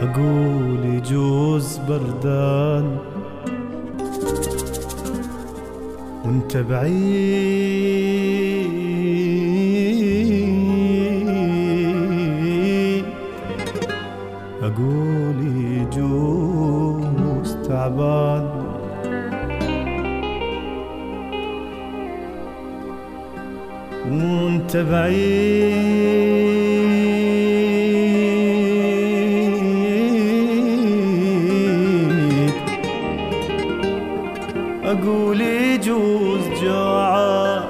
أقول يجوز بردان. وانت بعيد. أقول يجوز تعبان. وانت بعيد. يجوز جوعان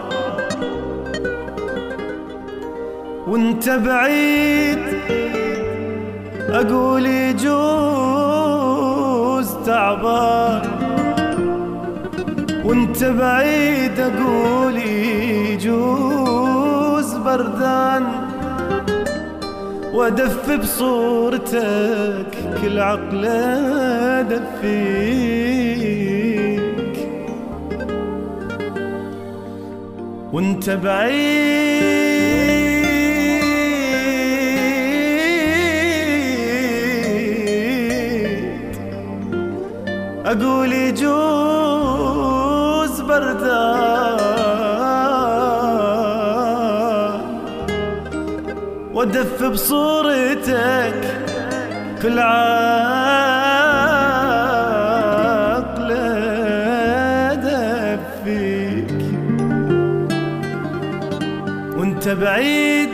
وانت بعيد أقول يجوز تعبان. وانت بعيد أقول يجوز بردان. وأدف بصورتك كل عقل ادفيك وانت بعيد. أقول يجوز بردان وأدف بصورتك كل عقل وانت بعيد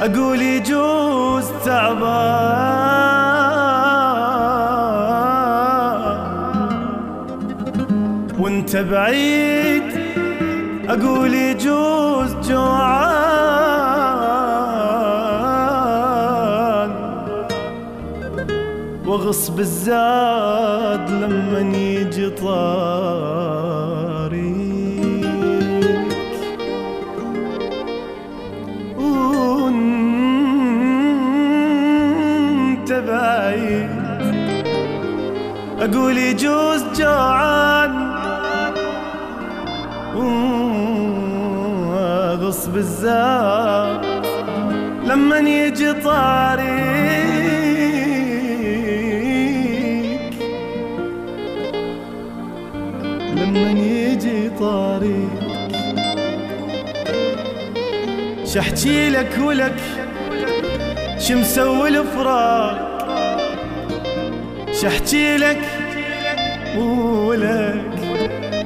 أقول يجوز تعبان وانت بعيد أقول يجوز جوعان. واغصب الزاد لمن يجي طاريك أقول يجوز جوعان. واغصب الزاد لمن يجي طاريك. لمن يجي طاريك. شحكي لك ولك شمسوي الفراق شحكي لك ولك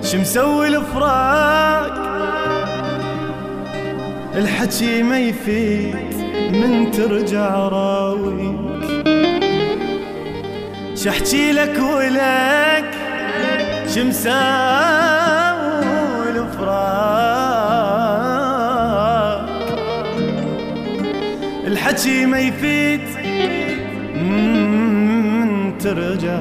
شمسوي الفراق؟ الحكي ما يفيد من ترجع راويك. شحكي لك ولك شمساوي الفراق؟ الحكي ما يفيد ترجع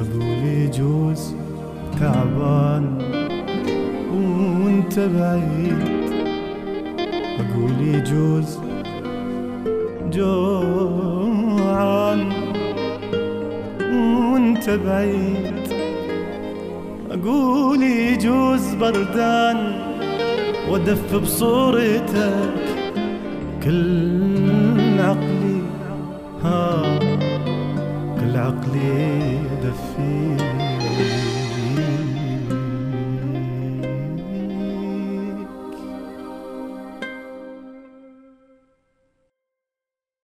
أقول يجوز تعبان وانت بعيد أقول يجوز جوعان وانت بعيد. أقول يجوز بردان ودف بصورتك. كل عقلي ها كل عقلي دفيك